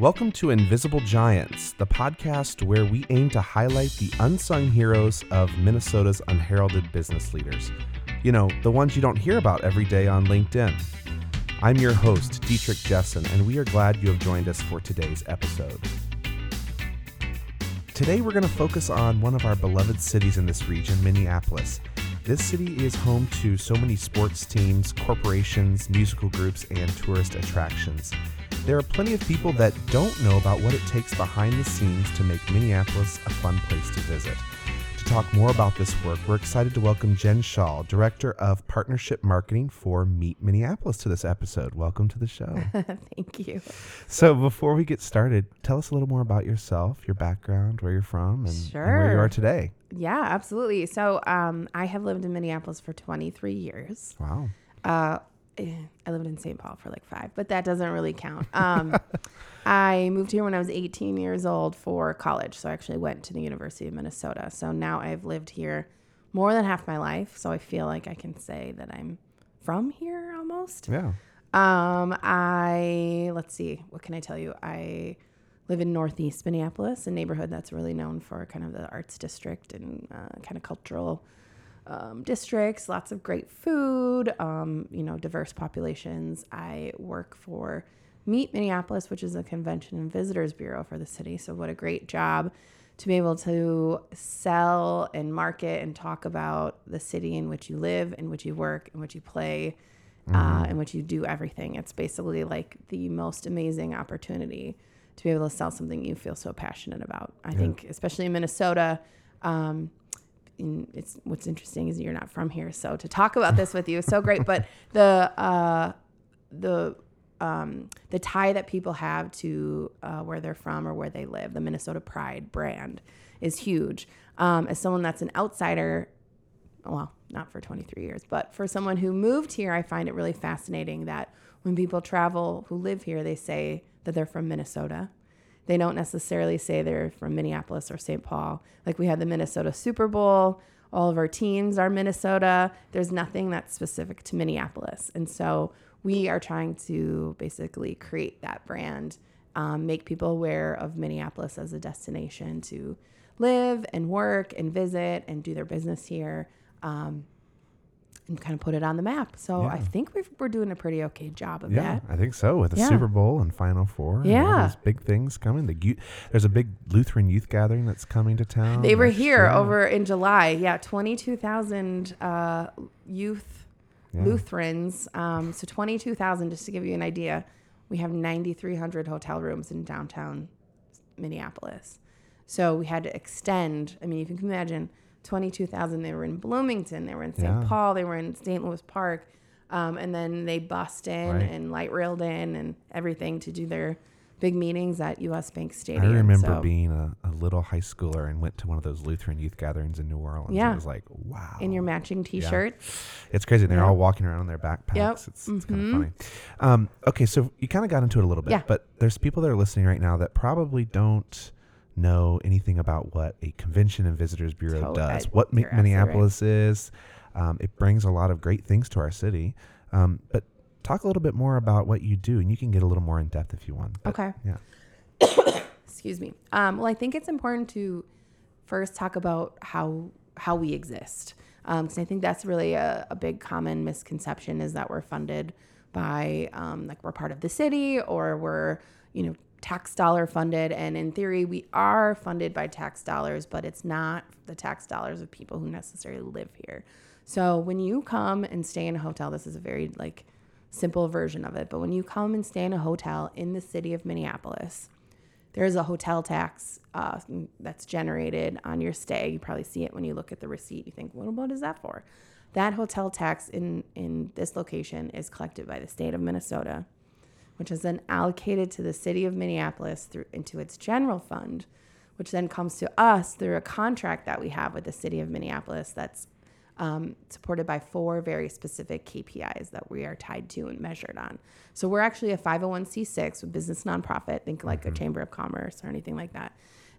Welcome to Invisible Giants, the podcast where we aim to highlight the unsung heroes of Minnesota's unheralded business leaders. You know, the ones you don't hear about every day on LinkedIn. I'm your host, Dietrich Jessen, and we are glad you have joined us for today's episode. Today, we're going to focus on one of our beloved cities in this region, Minneapolis. This city is home to so many sports teams, corporations, musical groups, and tourist attractions. There are plenty of people that don't know about what it takes behind the scenes to make Minneapolis a fun place to visit. To talk more about this work, we're excited to welcome Jen Shaw, Director of Partnership Marketing for Meet Minneapolis, to this episode. Welcome to the show. Thank you. So, before we get started, tell us a little more about yourself, your background, where you're from, and, and where you are today. Yeah, absolutely. So, um, I have lived in Minneapolis for 23 years. Wow. Uh, I lived in St. Paul for like five, but that doesn't really count. Um, I moved here when I was 18 years old for college. So, I actually went to the University of Minnesota. So, now I've lived here more than half my life. So, I feel like I can say that I'm from here almost. Yeah. Um, I let's see, what can I tell you? I live in Northeast Minneapolis, a neighborhood that's really known for kind of the arts district and uh, kind of cultural um, districts. Lots of great food, um, you know, diverse populations. I work for Meet Minneapolis, which is a convention and visitors bureau for the city. So what a great job to be able to sell and market and talk about the city in which you live, in which you work, in which you play uh, in which you do everything. It's basically like the most amazing opportunity to be able to sell something you feel so passionate about. I think, especially in Minnesota, um, in, it's what's interesting is you're not from here, so to talk about this with you is so great. But the uh, the um, the tie that people have to uh, where they're from or where they live, the Minnesota Pride brand, is huge. Um, as someone that's an outsider, well, not for 23 years, but for someone who moved here, I find it really fascinating that when people travel who live here, they say that they're from Minnesota. They don't necessarily say they're from Minneapolis or St. Paul. Like we had the Minnesota Super Bowl, all of our teams are Minnesota. There's nothing that's specific to Minneapolis. And so we are trying to basically create that brand, um, make people aware of Minneapolis as a destination to live and work and visit and do their business here. Um, and kind of put it on the map. So I think we've, we're doing a pretty okay job of that. Yeah, that. I think so. With the Yeah. Super Bowl and Final Four, Yeah. big things coming. The there's a big Lutheran youth gathering that's coming to town. They were here year. over in July. Yeah, 22,000 uh, youth Yeah. Lutherans. Um, so 22,000, just to give you an idea, we have 9,300 hotel rooms in downtown Minneapolis. So we had to extend. I mean, you can imagine 22,000. They were in Bloomington, they were in St. Yeah. Paul, they were in St. Louis Park. Um, and then they bust in Right. and light railed in and everything to do their big meetings at US Bank Stadium. I remember So- being a, a little high schooler and went to one of those Lutheran youth gatherings in New Orleans. Yeah. It was like, wow. in your matching t-shirt. It's crazy. They're Yeah. all walking around in their backpacks. Yep. It's, it's kind of funny. Um, okay, so you kind of got into it a little bit, Yeah. but there's people that are listening right now that probably don't know anything about what a convention and visitors bureau Tot- does, what Mi- you're right. Minneapolis is. Um, it brings a lot of great things to our city. Um, but talk a little bit more about what you do, and you can get a little more in depth if you want. But, Okay. Yeah. Excuse me. Um, well, I think it's important to first talk about how how we exist, because I think that's really a, a big common misconception is that we're funded by um, like we're part of the city or we're you know tax dollar funded, and in theory we are funded by tax dollars, but it's not the tax dollars of people who necessarily live here. So when you come and stay in a hotel, this is a very like simple version of it, but when you come and stay in a hotel in the city of Minneapolis, there's a hotel tax uh, that's generated on your stay. You probably see it when you look at the receipt. You think, "What what is that for? That hotel tax in, in this location is collected by the state of Minnesota, which is then allocated to the city of Minneapolis through into its general fund, which then comes to us through a contract that we have with the city of Minneapolis that's um, supported by four very specific KPIs that we are tied to and measured on. So we're actually a 501c6, a business nonprofit, think like a chamber of commerce or anything like that.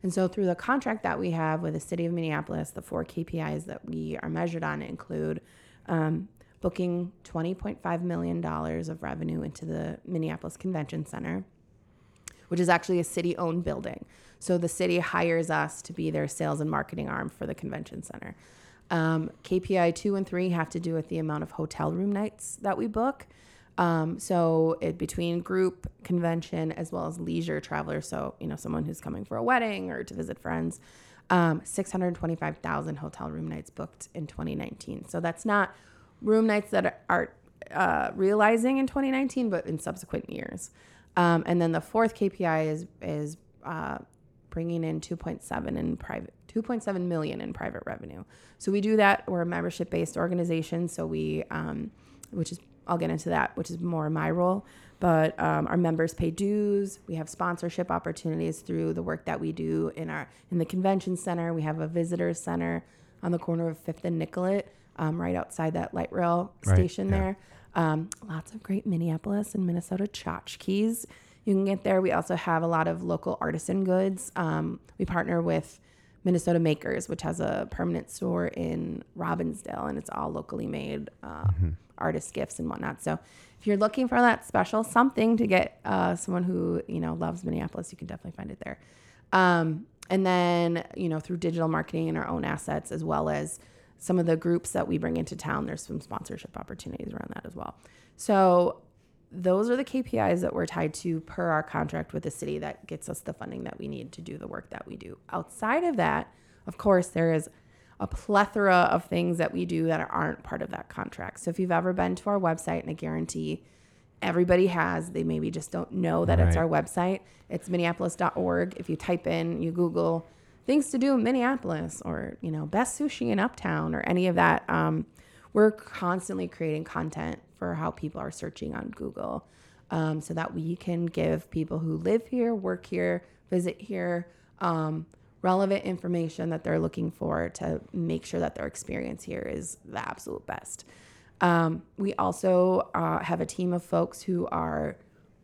And so through the contract that we have with the city of Minneapolis, the four KPIs that we are measured on include um, booking $20.5 million of revenue into the Minneapolis Convention Center, which is actually a city owned building. So the city hires us to be their sales and marketing arm for the convention center. Um, KPI two and three have to do with the amount of hotel room nights that we book. Um, so it between group convention as well as leisure travelers. So you know someone who's coming for a wedding or to visit friends. Um, 625,000 hotel room nights booked in 2019. So that's not room nights that are uh, realizing in 2019, but in subsequent years. Um, and then the fourth KPI is is uh, bringing in 2.7 in private 2.7 million in private revenue. So we do that. We're a membership based organization, so we um, which is I'll get into that, which is more my role. But um, our members pay dues. We have sponsorship opportunities through the work that we do in our in the convention center. We have a visitor center on the corner of Fifth and Nicollet, um, right outside that light rail Right, station yeah. there. Um, lots of great Minneapolis and Minnesota tchotchkes. You can get there. We also have a lot of local artisan goods. Um, we partner with Minnesota Makers, which has a permanent store in Robbinsdale, and it's all locally made uh, artist gifts and whatnot. So, if you're looking for that special something to get uh, someone who you know loves Minneapolis, you can definitely find it there. Um, and then you know through digital marketing and our own assets, as well as some of the groups that we bring into town, there's some sponsorship opportunities around that as well. So those are the KPIs that we're tied to per our contract with the city that gets us the funding that we need to do the work that we do. Outside of that, of course, there is a plethora of things that we do that aren't part of that contract. So if you've ever been to our website, and I guarantee everybody has, they maybe just don't know that it's our website. It's minneapolis.org. If you type in, you Google things to do in Minneapolis or, you know, best sushi in Uptown or any of that, um, we're constantly creating content for how people are searching on Google um, so that we can give people who live here, work here, visit here, um, relevant information that they're looking for to make sure that their experience here is the absolute best. Um, we also uh, have a team of folks who are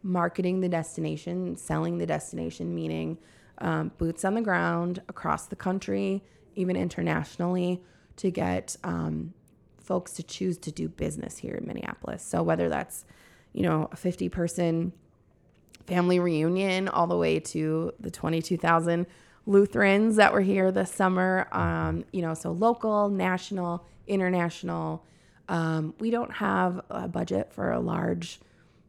marketing the destination, selling the destination, meaning um, boots on the ground across the country, even internationally, to get um, folks to choose to do business here in Minneapolis. So whether that's, you know, a 50 person family reunion all the way to the 22,000 Lutherans that were here this summer. Um, you know, so local, national, international. Um, we don't have a budget for a large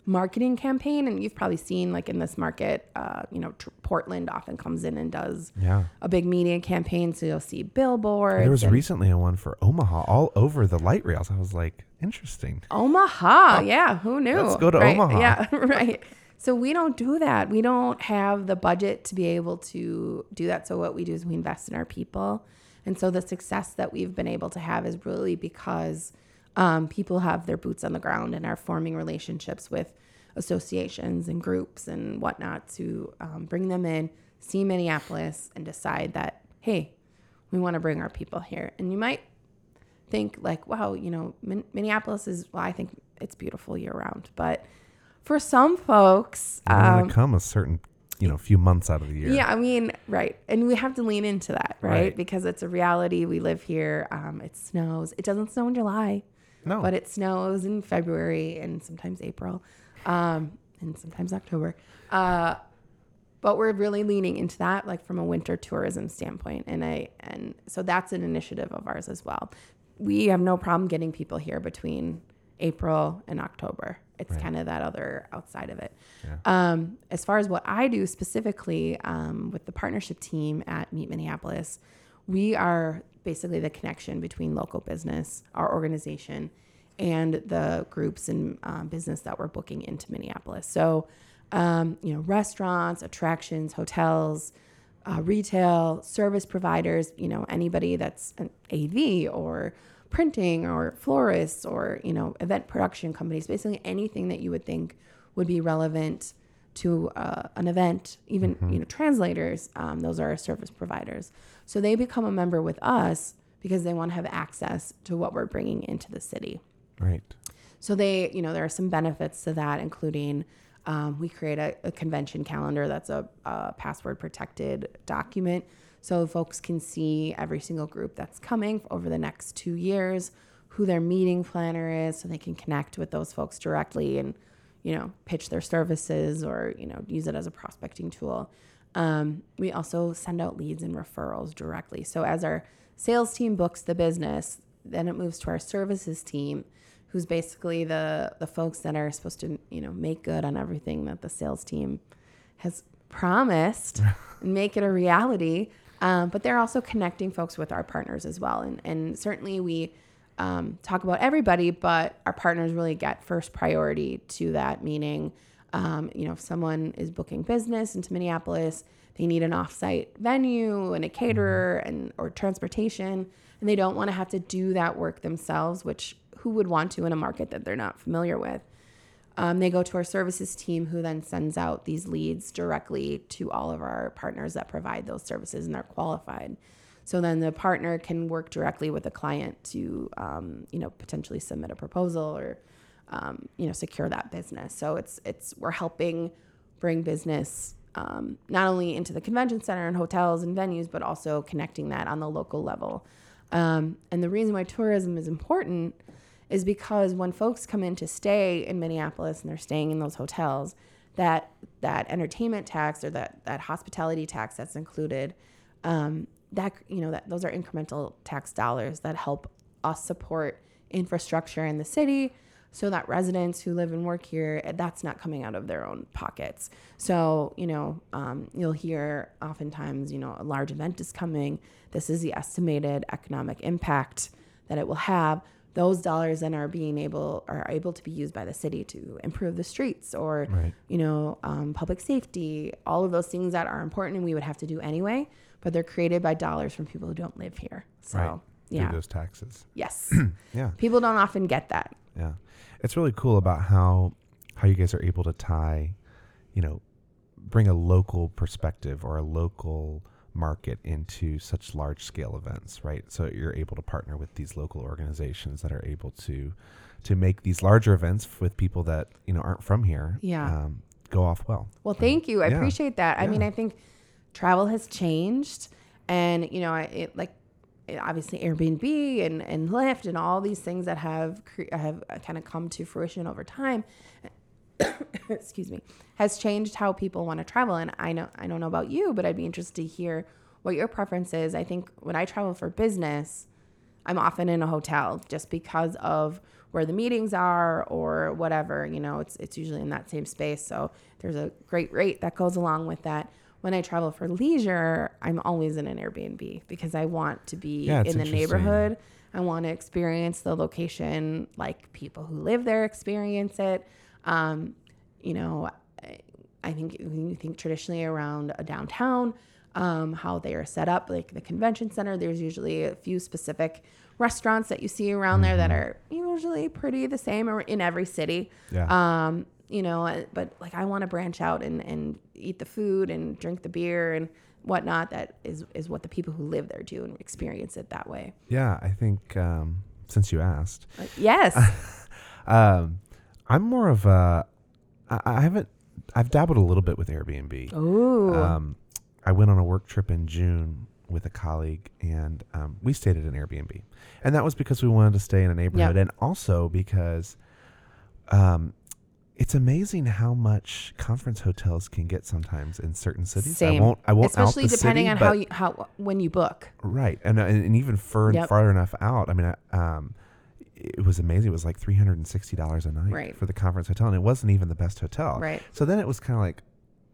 marketing campaign, and you've probably seen like in this market, uh, you know, tr- Portland often comes in and does Yeah. a big media campaign. So you'll see billboards. There was and- recently a one for Omaha all over the light rails. I was like, interesting. Omaha. Yeah, who knew? Let's go to Right, Omaha. Yeah, right. So we don't do that. We don't have the budget to be able to do that. So what we do is we invest in our people. And so the success that we've been able to have is really because um, people have their boots on the ground and are forming relationships with associations and groups and whatnot to um, bring them in, see Minneapolis, and decide that, hey, we want to bring our people here. And you might think like, wow, you know, Min- Minneapolis is, well, I think it's beautiful year round. But for some folks, want um, come a certain, you know, few months out of the year. yeah, I mean, right. And we have to lean into that, right? Right. Because it's a reality. We live here. Um, it snows. It doesn't snow in July, No. but it snows in February and sometimes April um, and sometimes October. Uh, but we're really leaning into that, like from a winter tourism standpoint, and I and so that's an initiative of ours as well. We have no problem getting people here between April and October. It's Right. kind of that other outside of it. Yeah. Um, as far as what I do specifically um, with the partnership team at Meet Minneapolis, we are basically the connection between local business, our organization, and the groups and um, business that we're booking into Minneapolis. So, um, you know, restaurants, attractions, hotels, uh, retail, service providers, you know, anybody that's an AV or printing or florists or, you know, event production companies, basically anything that you would think would be relevant to uh, an event, even, you know, translators, um, those are our service providers. So they become a member with us because they want to have access to what we're bringing into the city. Right. So they, you know, there are some benefits to that, including um, we create a, a convention calendar that's a, a password protected document. So folks can see every single group that's coming over the next two years, who their meeting planner is, so they can connect with those folks directly and, you know, pitch their services or, you know, use it as a prospecting tool. Um, we also send out leads and referrals directly. So as our sales team books the business, then it moves to our services team, who's basically the the folks that are supposed to, you know, make good on everything that the sales team has promised and make it a reality. Um, but they're also connecting folks with our partners as well. And, and certainly we um, talk about everybody, but our partners really get first priority to that, meaning, um, you know, if someone is booking business into Minneapolis, they need an offsite venue and a caterer and or transportation, and they don't want to have to do that work themselves, which who would want to in a market that they're not familiar with? Um, they go to our services team, who then sends out these leads directly to all of our partners that provide those services, and they're qualified. So then the partner can work directly with the client to, um, you know, potentially submit a proposal or, um, you know, secure that business. So it's it's we're helping bring business um, not only into the convention center and hotels and venues, but also connecting that on the local level. Um, and the reason why tourism is important is because when folks come in to stay in Minneapolis and they're staying in those hotels, that that entertainment tax or that that hospitality tax that's included, um, that you know that those are incremental tax dollars that help us support infrastructure in the city so that residents who live and work here that's not coming out of their own pockets so you know um, you'll hear oftentimes you know a large event is coming this is the estimated economic impact that it will have those dollars then are being able are able to be used by the city to improve the streets or Right. you know um, public safety all of those things that are important and we would have to do anyway but they're created by dollars from people who don't live here so Right. Through yeah those taxes. yes Yeah. people don't often get that Yeah. It's really cool about how how you guys are able to tie, you know, bring a local perspective or a local market into such large scale events, right? So you're able to partner with these local organizations that are able to to make these larger events with people that, you know, aren't from here Yeah. um, go off well. Well, thank you. I Yeah. appreciate that. I mean, I think travel has changed, and you know, I it, like obviously Airbnb and and Lyft and all these things that have cre- have kind of come to fruition over time. excuse me, has changed how people want to travel. And I know I don't know about you, but I'd be interested to hear what your preference is. I think when I travel for business, I'm often in a hotel just because of where the meetings are or whatever. You know, it's it's usually in that same space. So there's a great rate that goes along with that. When I travel for leisure, I'm always in an Airbnb because I want to be Yeah, in the neighborhood. I want to experience the location like people who live there experience it. Um, you know, I- think when you think traditionally around a downtown, um, how they are set up, like the convention center, there's usually a few specific restaurants that you see around there that are usually pretty the same or in every city. Yeah. Um, you know, uh, but like I want to branch out and, and eat the food and drink the beer and whatnot. That is, is what the people who live there do and experience it that way. yeah, I think um, since you asked, Like, yes. um, I'm more of a I, I haven't I've dabbled a little bit with Airbnb. Ooh. Um, I went on a work trip in June with a colleague, and um, we stayed at an Airbnb, and that was because we wanted to stay in a neighborhood, and also because um, it's amazing how much conference hotels can get sometimes in certain cities. Same. I won't. I won't. Especially depending city, on how you, how when you book. Right, and uh, and, and even far Yep. far enough out. I mean, I, um, it was amazing. It was like three hundred and sixty dollars a night Right. for the conference hotel, and it wasn't even the best hotel. Right. So then it was kind of like,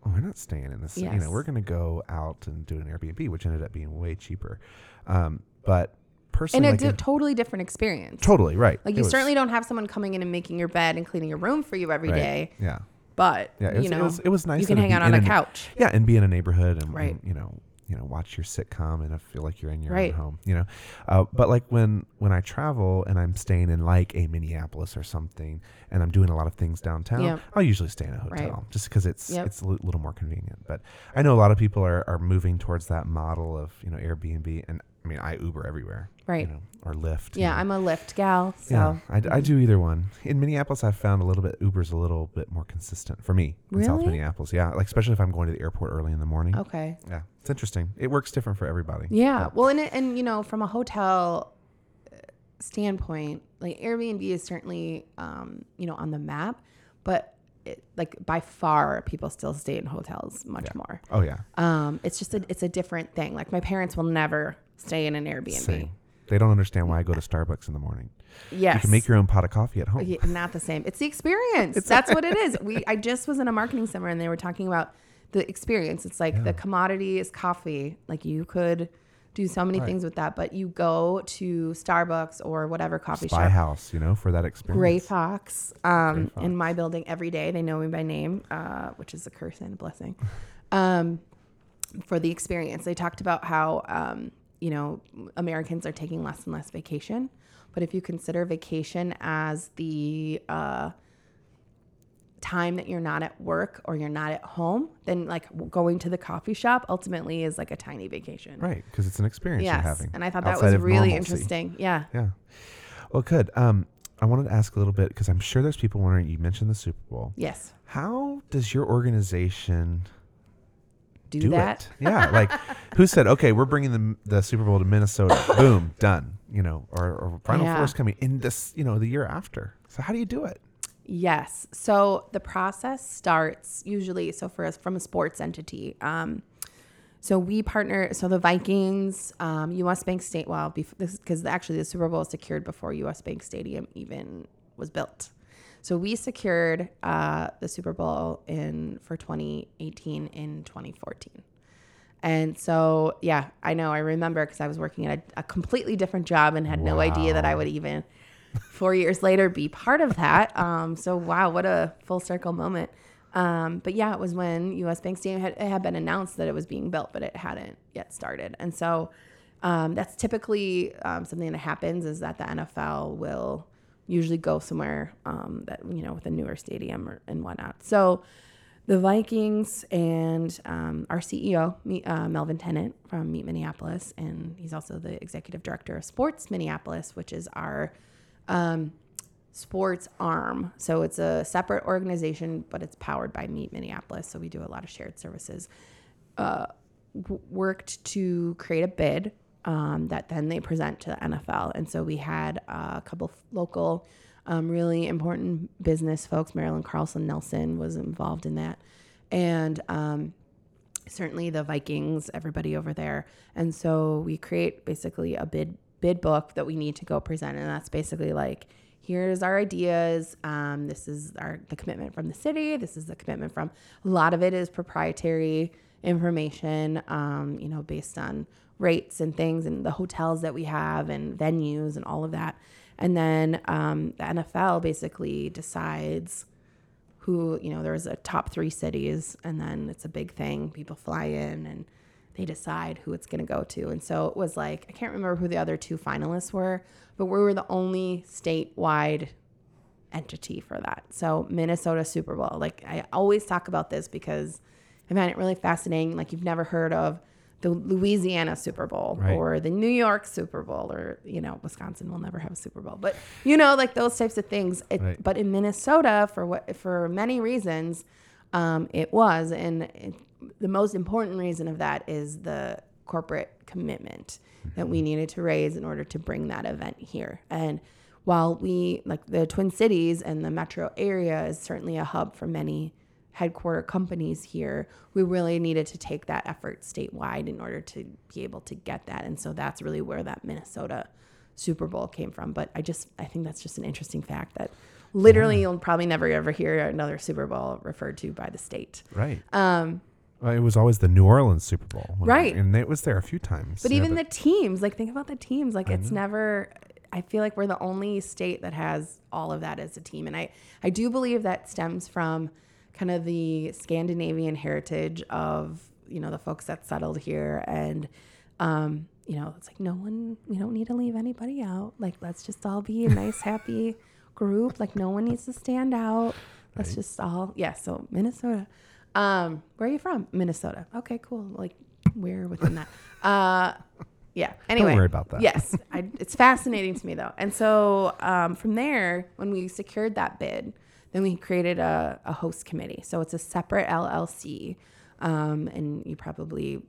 oh, we're not staying in this. You know, we're going to go out and do an Airbnb, which ended up being way cheaper. Um, but And personally, a like, di- it- totally different experience. totally right. Like It you was- certainly don't have someone coming in and making your bed and cleaning your room for you every right. day, Yeah. but Yeah. Was, you know, it was, it was nice. you can hang out on a couch. Yeah, and be in a neighborhood and, Right. and, you know, you know, watch your sitcom and I feel like you're in your Right. own home. You know, uh, but like when when I travel and I'm staying in like a Minneapolis or something, and I'm doing a lot of things downtown, Yep. I'll usually stay in a Right. hotel just because it's Yep. it's a little more convenient. But I know a lot of people are, are moving towards that model of you know Airbnb, and I mean I Uber everywhere, Right. You know, or Lyft. Yeah, know. I'm a Lyft gal, so Yeah, I do either one. In Minneapolis, I've found a little bit Uber's a little bit more consistent for me in South Minneapolis. Yeah, like especially if I'm going to the airport early in the morning. okay. Yeah, it's interesting. It works different for everybody. Yeah. But- Well, and it, and you know, from a hotel uh, standpoint, like Airbnb is certainly um, you know on the map, but it, like by far people still stay in hotels much Yeah. more. Oh yeah. Um, it's just a it's a different thing. Like my parents will never stay in an Airbnb. Same. They don't understand why I go to Starbucks in the morning. Yes. You can make your own pot of coffee at home. Yeah, not the same. It's the experience. That's what it is. We I just was in a marketing seminar and they were talking about the experience. It's like Yeah. the commodity is coffee. Like you could do so many Right. things with that, but you go to Starbucks or whatever coffee Spy shop. House, you know, for that experience. Gray Fox, um, Gray in my building every day. They know me by name, uh, which is a curse and a blessing. Um, for the experience, they talked about how um, you know Americans are taking less and less vacation, but if you consider vacation as the uh, time that you're not at work or you're not at home, then like going to the coffee shop ultimately is like a tiny vacation. Right, because it's an experience you're Yes, having. and I thought that was really normalcy. interesting. Yeah. Yeah. Well, good. Um, I wanted to ask a little bit because I'm sure there's people wondering. You mentioned the Super Bowl. Yes. How does your organization Do, do, that. it? Yeah, like who said, okay, we're bringing the the Super Bowl to Minnesota? Boom, done. You know, or, or Final Yeah. Four is coming in this, you know, the year after. So how do you do it? Yes. So the process starts usually so for us from a sports entity. Um, so we partner. So the Vikings, um, U.S. Bank State. Well, because actually the Super Bowl was secured before U.S. Bank Stadium even was built. So we secured uh, the Super Bowl in for 2018 in 2014. And so, yeah, I know. I remember because I was working at a, a completely different job and had no idea that I would even four years later be part of that. Um, so wow, what a full circle moment. Um, but yeah, it was when U.S. Bank Stadium had, it had been announced that it was being built, but it hadn't yet started. And so um, that's typically um, something that happens is that the NFL will usually go somewhere um, that you know with a newer stadium or, and whatnot. So the Vikings and um, our CEO, uh, Melvin Tennant from Meet Minneapolis, and he's also the executive director of Sports Minneapolis, which is our um, sports arm. So it's a separate organization, but it's powered by Meet Minneapolis. So we do a lot of shared services. Uh, worked to create a bid um, that then they present to the NFL. And so we had a couple local, um, really important business folks. Marilyn Carlson Nelson was involved in that. And um, certainly the Vikings, everybody over there. And so we create basically a bid bid book that we need to go present, and that's basically like here's our ideas. Um, this is our the commitment from the city. This is the commitment from a lot of it is proprietary information. Um, you know, based on rates and things and the hotels that we have and venues and all of that. And then um, the NFL basically decides who you know there's a top three cities and then it's a big thing people fly in and they decide who it's going to go to and so it was like i can't remember who the other two finalists were but we were the only statewide entity for that so minnesota super bowl like i always talk about this because i find it really fascinating like you've never heard of the louisiana super bowl Right. or the new york super bowl or you know wisconsin will never have a super bowl. But you know like those types of things. It, Right. but in minnesota for what for many reasons um, it was. And it, the most important reason of that is the corporate commitment that we needed to raise in order to bring that event here. And while we like the twin cities and the metro area is certainly a hub for many headquarter companies here we really needed to take that effort statewide in order to be able to get that and so that's really where that minnesota super bowl came from but i just i think that's just an interesting fact that literally you'll probably never ever hear another super bowl referred to by the state Right. um, Well, it was always the New Orleans Super Bowl. Right. And it was there a few times. But Yeah, even the teams, like think about the teams. Like I it's know. never. I feel like we're the only state that has all of that as a team, and I I do believe that stems from kind of the Scandinavian heritage of you know the folks that settled here, and um, you know it's like no one we don't need to leave anybody out. Like let's just all be a nice happy group. Like no one needs to stand out. Let's Right. just all yeah. So Minnesota. Um, where are you from? Minnesota. Okay, cool. Like where within that? Uh, yeah. Anyway, worry about that. Yes, I, it's fascinating to me though. And so um, from there, when we secured that bid, then we created a, a host committee. So it's a separate LLC, um, and you probably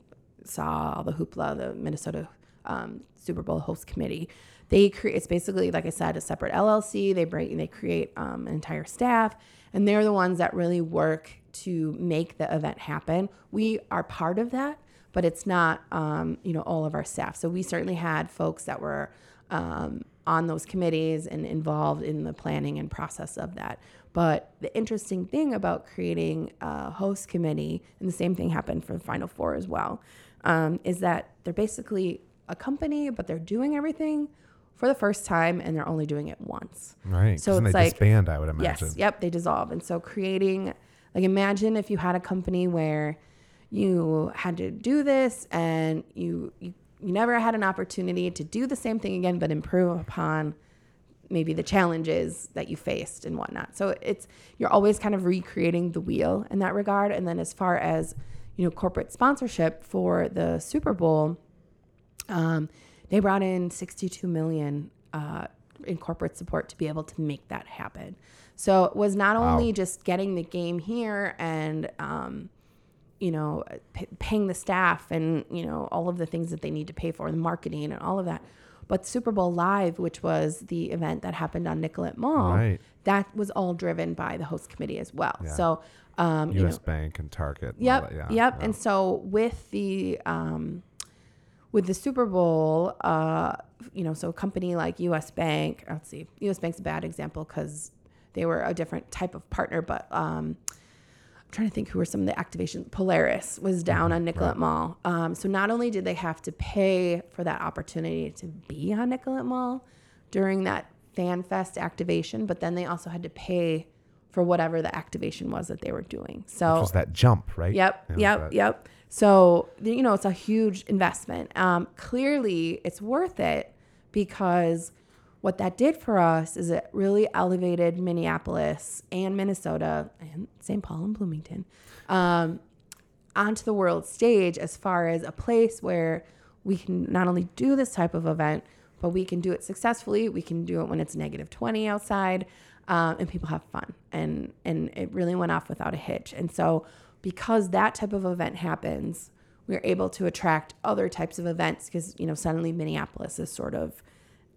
saw all the hoopla, the Minnesota um, Super Bowl host committee. They create it's basically like I said a separate LLC. They bring they create um, an entire staff, and they're the ones that really work to make the event happen. We are part of that, but it's not um, you know all of our staff. So we certainly had folks that were um, on those committees and involved in the planning and process of that. But the interesting thing about creating a host committee, and the same thing happened for the Final Four as well, um, is that they're basically a company, but they're doing everything for the first time and they're only doing it once. Right. So it's they like- disband, I would imagine. Yes. Yep. They dissolve. And so creating, like, imagine if you had a company where you had to do this and you, you, you never had an opportunity to do the same thing again, but improve upon maybe the challenges that you faced and whatnot. So it's, you're always kind of recreating the wheel in that regard. And then as far as, you know, corporate sponsorship for the Super Bowl, um, they brought in 62 million uh, in corporate support to be able to make that happen. So it was not Wow. only just getting the game here and um, you know p- paying the staff and you know all of the things that they need to pay for, the marketing and all of that, but Super Bowl Live, which was the event that happened on Nicollet Mall, Right. that was all driven by the host committee as well. Yeah. So um, you U.S. know, Bank and Target. and Yep. that, yeah. Yep. yeah. And so with the um, with the Super Bowl, uh, you know, so a company like U.S. Bank, let's see, U.S. Bank's a bad example because they were a different type of partner, but um, I'm trying to think who were some of the activations. Polaris was down on Nicollet Mall. Um, so not only did they have to pay for that opportunity to be on Nicollet Mall during that Fan Fest activation, but then they also had to pay for whatever the activation was that they were doing. So Which was that jump, right? Yep, Yeah, yep, yep. So you know, it's a huge investment. Um, clearly, it's worth it because what that did for us is it really elevated Minneapolis and Minnesota and St. Paul and Bloomington um, onto the world stage as far as a place where we can not only do this type of event, but we can do it successfully. We can do it when it's negative 20 outside um, and people have fun. And, and it really went off without a hitch. And so, because that type of event happens, we're able to attract other types of events because, you know, suddenly Minneapolis is sort of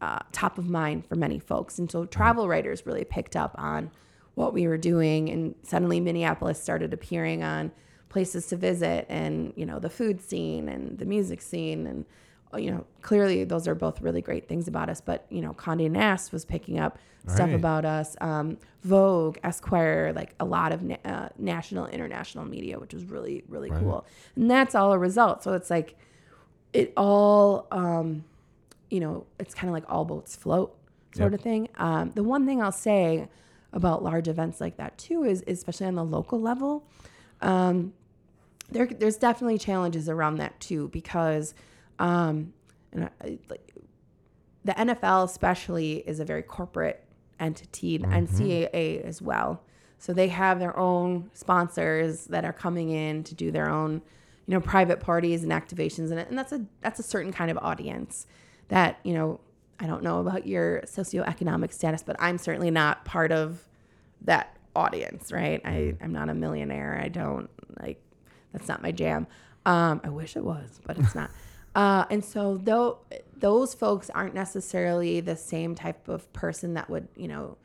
uh, top of mind for many folks. And so travel writers really picked up on what we were doing. And suddenly Minneapolis started appearing on places to visit and, you know, the food scene and the music scene. And, uh, you know, clearly those are both really great things about us. But, you know, Condé Nast was picking up stuff Right. about us. Um, Vogue, Esquire, like a lot of na- uh, national, international media, which was really, really cool. And that's all a result. So it's like, it all, um, you know, it's kind of like all boats float sort Yep. of thing. Um, the one thing I'll say about large events like that too is, especially on the local level, um, there, there's definitely challenges around that too because, um, and I, like, the NFL especially is a very corporate entity, the NCAA as well. So they have their own sponsors that are coming in to do their own, you know, private parties and activations, and, and that's a that's a certain kind of audience that you know. I don't know about your socioeconomic status, but I'm certainly not part of that audience, right? I, I'm not a millionaire. I don't like that's not my jam. Um, I wish it was, but it's not. Uh, and so though those folks aren't necessarily the same type of person that would, you know,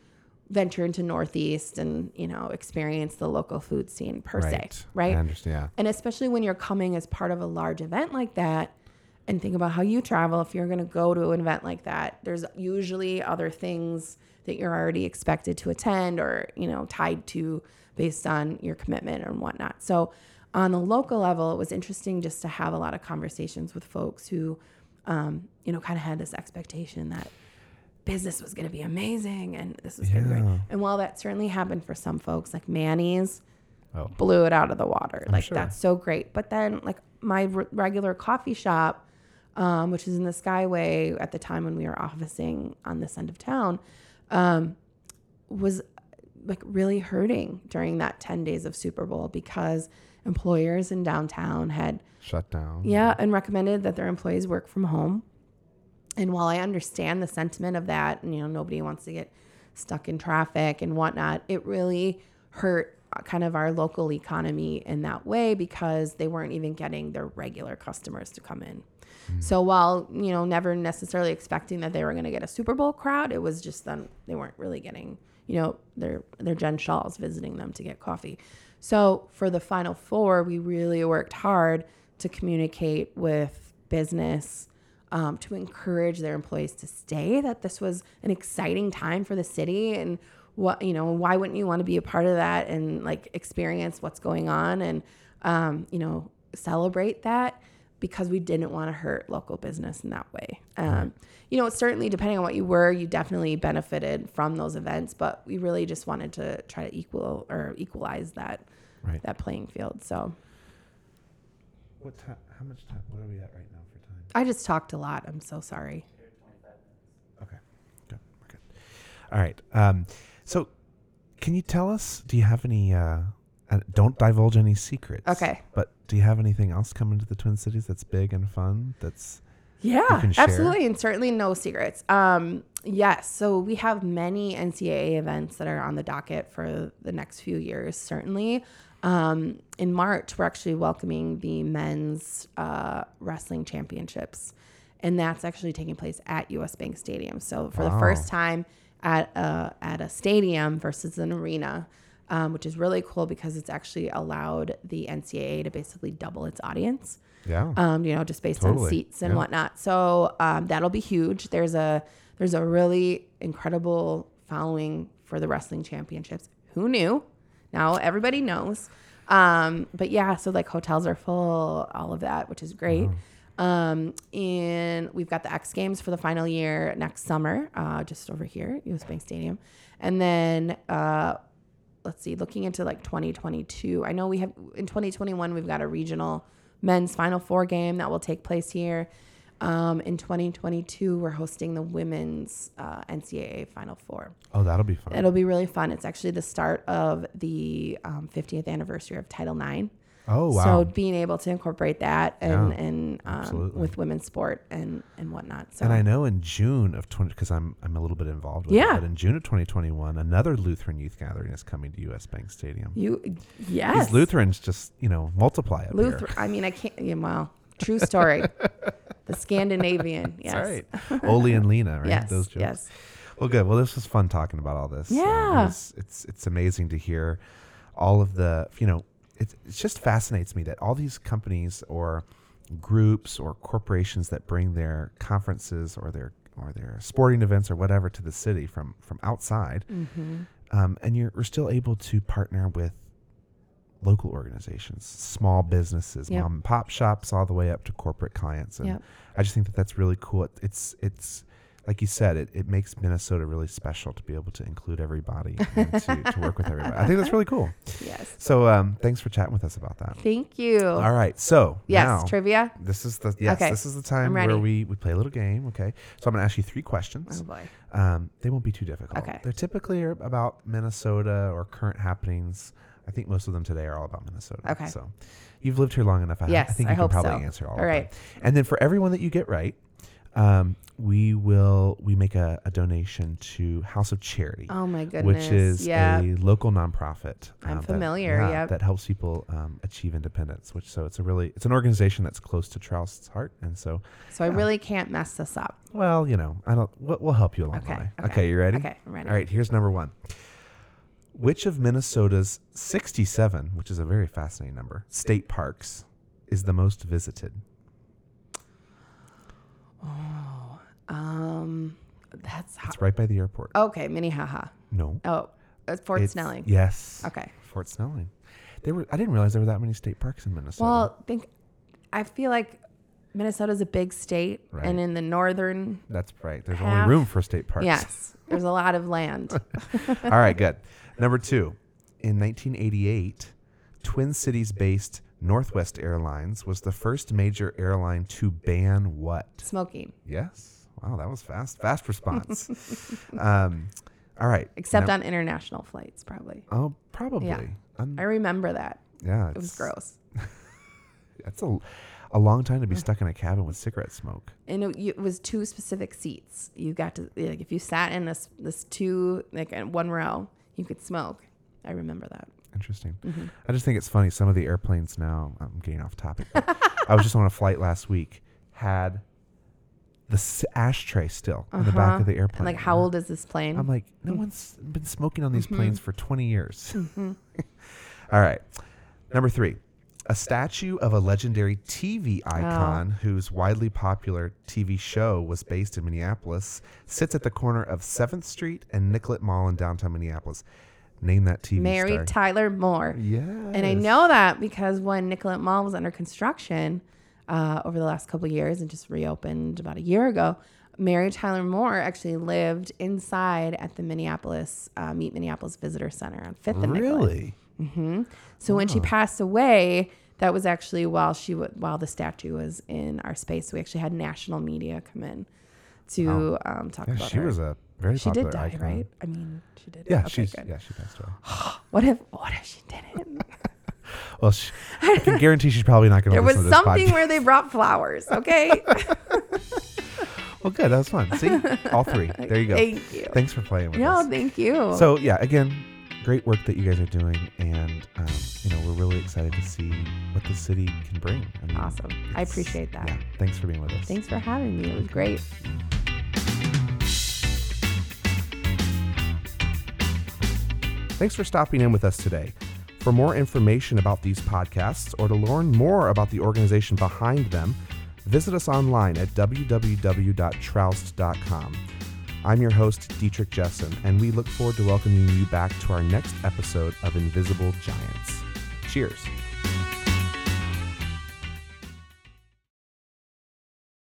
venture into Northeast and, you know, experience the local food scene per Right. se. Right. I understand. Yeah. And especially when you're coming as part of a large event like that, and think about how you travel. If you're going to go to an event like that, there's usually other things that you're already expected to attend or, you know, tied to based on your commitment and whatnot. So, on the local level, it was interesting just to have a lot of conversations with folks who, um, you know, kind of had this expectation that business was going to be amazing and this was going to be great. And while that certainly happened for some folks, like Manny's, Oh. blew it out of the water. like sure. that's so great. But then like my r- regular coffee shop, um, which is in the Skyway at the time when we were officing on this end of town, um, was like really hurting during that 10 days of Super Bowl because employers in downtown had Shut down. yeah, and recommended that their employees work from home. And while I understand the sentiment of that, and you know, nobody wants to get stuck in traffic and whatnot, it really hurt kind of our local economy in that way because they weren't even getting their regular customers to come in. So while you know never necessarily expecting that they were going to get a Super Bowl crowd, it was just them they weren't really getting you know their their Jen Shawls visiting them to get coffee. So for the Final Four, we really worked hard to communicate with business um, to encourage their employees to stay. That this was an exciting time for the city and what you know why wouldn't you want to be a part of that and like experience what's going on and um, you know celebrate that because we didn't want to hurt local business in that way. Um, You know, certainly depending on what you were, you definitely benefited from those events, but we really just wanted to try to equal or equalize that Right. that playing field. So What time? How much time? What are we at right now for time? I just talked a lot. I'm so sorry. Okay, good. We're good. All right. Um, so, can you tell us? Do you have any? Uh, uh, don't divulge any secrets. Okay. But do you have anything else coming to the Twin Cities that's big and fun? That's Yeah, can share? absolutely, and certainly no secrets. Um, yes, so we have many NCAA events that are on the docket for the next few years. Certainly, um, in March we're actually welcoming the men's uh, wrestling championships, and that's actually taking place at US Bank Stadium. So for the first time at a, at a stadium versus an arena. Um, which is really cool because it's actually allowed the NCAA to basically double its audience yeah. um, you know, just based on seats and Yeah. whatnot. So um, that'll be huge. There's a there's a really incredible following for the wrestling championships. Who knew? Now everybody knows. Um, but yeah, so like hotels are full, all of that, which is great. Um, and we've got the X Games for the final year next summer, uh, just over here, US Bank Stadium, and then uh, let's see, looking into like 2022. I know we have in 2021 we've got a regional men's Final Four game that will take place here. Um, in 2022, we're hosting the women's uh, NCAA Final Four. oh, that'll be fun. It'll be really fun. It's actually the start of the um, 50th anniversary of Title IX. Oh wow. So being able to incorporate that and Yeah, and um, with women's sport and and whatnot. So and I know in June of 20, because I'm I'm a little bit involved with Yeah. it, but in June of 2021, another Lutheran youth gathering is coming to U.S. Bank Stadium. you yes These Lutherans just you know multiply up Luther. I mean, I can't. Yeah, wow. True story. the Scandinavian. Yes. That's right. Ole and Lena, right? Yes. Those jokes. Yes. Well, good. Well, this was fun talking about all this. Um, Yeah. it was- it's it's amazing to hear all of the you know it it just fascinates me that all these companies or groups or corporations that bring their conferences or their or their sporting events or whatever to the city from from outside, Mm-hmm. um, and you're we're still able to partner with local organizations, small businesses, Yep. mom and pop shops, all the way up to corporate clients. And Yep. I just think that that's really cool. It, it's it's like you said, it, it makes Minnesota really special to be able to include everybody and to, to work with everybody. I think that's really cool. Yes. So um, thanks for chatting with us about that. Thank you. All right. So yes. now Trivia. this is the yes, Okay. this is the time where we, we play a little game. Okay. So I'm gonna ask you three questions. Oh boy. Um, they won't be too difficult. Okay. They're typically about Minnesota or current happenings. I think most of them today are all about Minnesota. Okay. So you've lived here long enough. I, I Yes, think I you hope can probably so. answer all, All of them. right. And then for everyone that you get right, um, we will we make a, a donation to House of Charity. Oh my goodness. Which is yeah. a local nonprofit. I'm that- familiar, yeah, yep. That helps people um, achieve independence. Which so it's a really it's an organization that's close to Charles's heart, and so so I really can't mess this up. well, you know, I don't. We'll, we'll help you along Okay. the way. Okay. Okay, you ready? Okay. I'm ready. All right, here's number one. Which of Minnesota's 67, which is a very fascinating number, state parks is the most visited? Oh, um, that's. It's right by the airport. okay. Minnehaha. No. Oh, it's Fort it's- Snelling. Yes. Okay. Fort Snelling. There were. I didn't realize there were that many state parks in Minnesota. Well, think I feel like Minnesota's a big state, Right. and in the northern, That's right. There's half- only room for state parks. yes, there's a lot of land. All right, good. Number two. In 1988, Twin Cities based Northwest Airlines was the first major airline to ban what? Smoking, Yes. Wow, that was fast. Fast response. um, all right. except Now- on international flights, probably. Oh, probably. Yeah. Um, I remember that. yeah. It was gross, That's a, a long time to be stuck in a cabin with cigarette smoke. and it, it was two specific seats. You got to like if you sat in this this two like in one row, you could smoke. I remember that. Interesting. Mhm. I just think it's funny. Some of the airplanes now, I'm getting off topic. I was just on a flight last week, had the s- ashtray still in the back Uh-huh. of the airplane. And like, how old is this plane? I'm like, no one's been smoking on these Mhm. planes for 20 years. Mhm. All right. Number three, a statue of a legendary TV Oh. icon whose widely popular TV show was based in Minneapolis sits at the corner of 7th Street and Nicollet Mall in downtown Minneapolis. Name that TV Mary star. Tyler Moore. yes. And I know that because when Nicollet Mall was under construction uh, over the last couple of years and just reopened about a year ago, Mary Tyler Moore actually lived inside at the Minneapolis uh, Meet Minneapolis Visitor Center on Fifth and. Really? hmm So when she passed away, that was actually while she w- while the statue was in our space. We actually had national media come in to um, talk Yeah, about she her. was a very she popular did die, icon. right? I mean, she did. Yeah, okay, she's good. yeah, she passed away. What if what if she didn't? Well, she, I can guarantee she's probably not going to there was listen to this something podcast. where they brought flowers. Okay. Well, good. That was fun. See, all three. There you go. Thank you. Thanks for playing with No, us. thank you. So yeah, again, great work that you guys are doing, and um, you know we're really excited to see what the city can bring. I mean, awesome. I appreciate that. Yeah, thanks for being with us. Thanks for having me. It was great. Thanks for stopping in with us today. For more information about these podcasts or to learn more about the organization behind them, visit us online at www.troust.com. I'm your host, Dietrich Jessen, and we look forward to welcoming you back to our next episode of Invisible Giants. Cheers.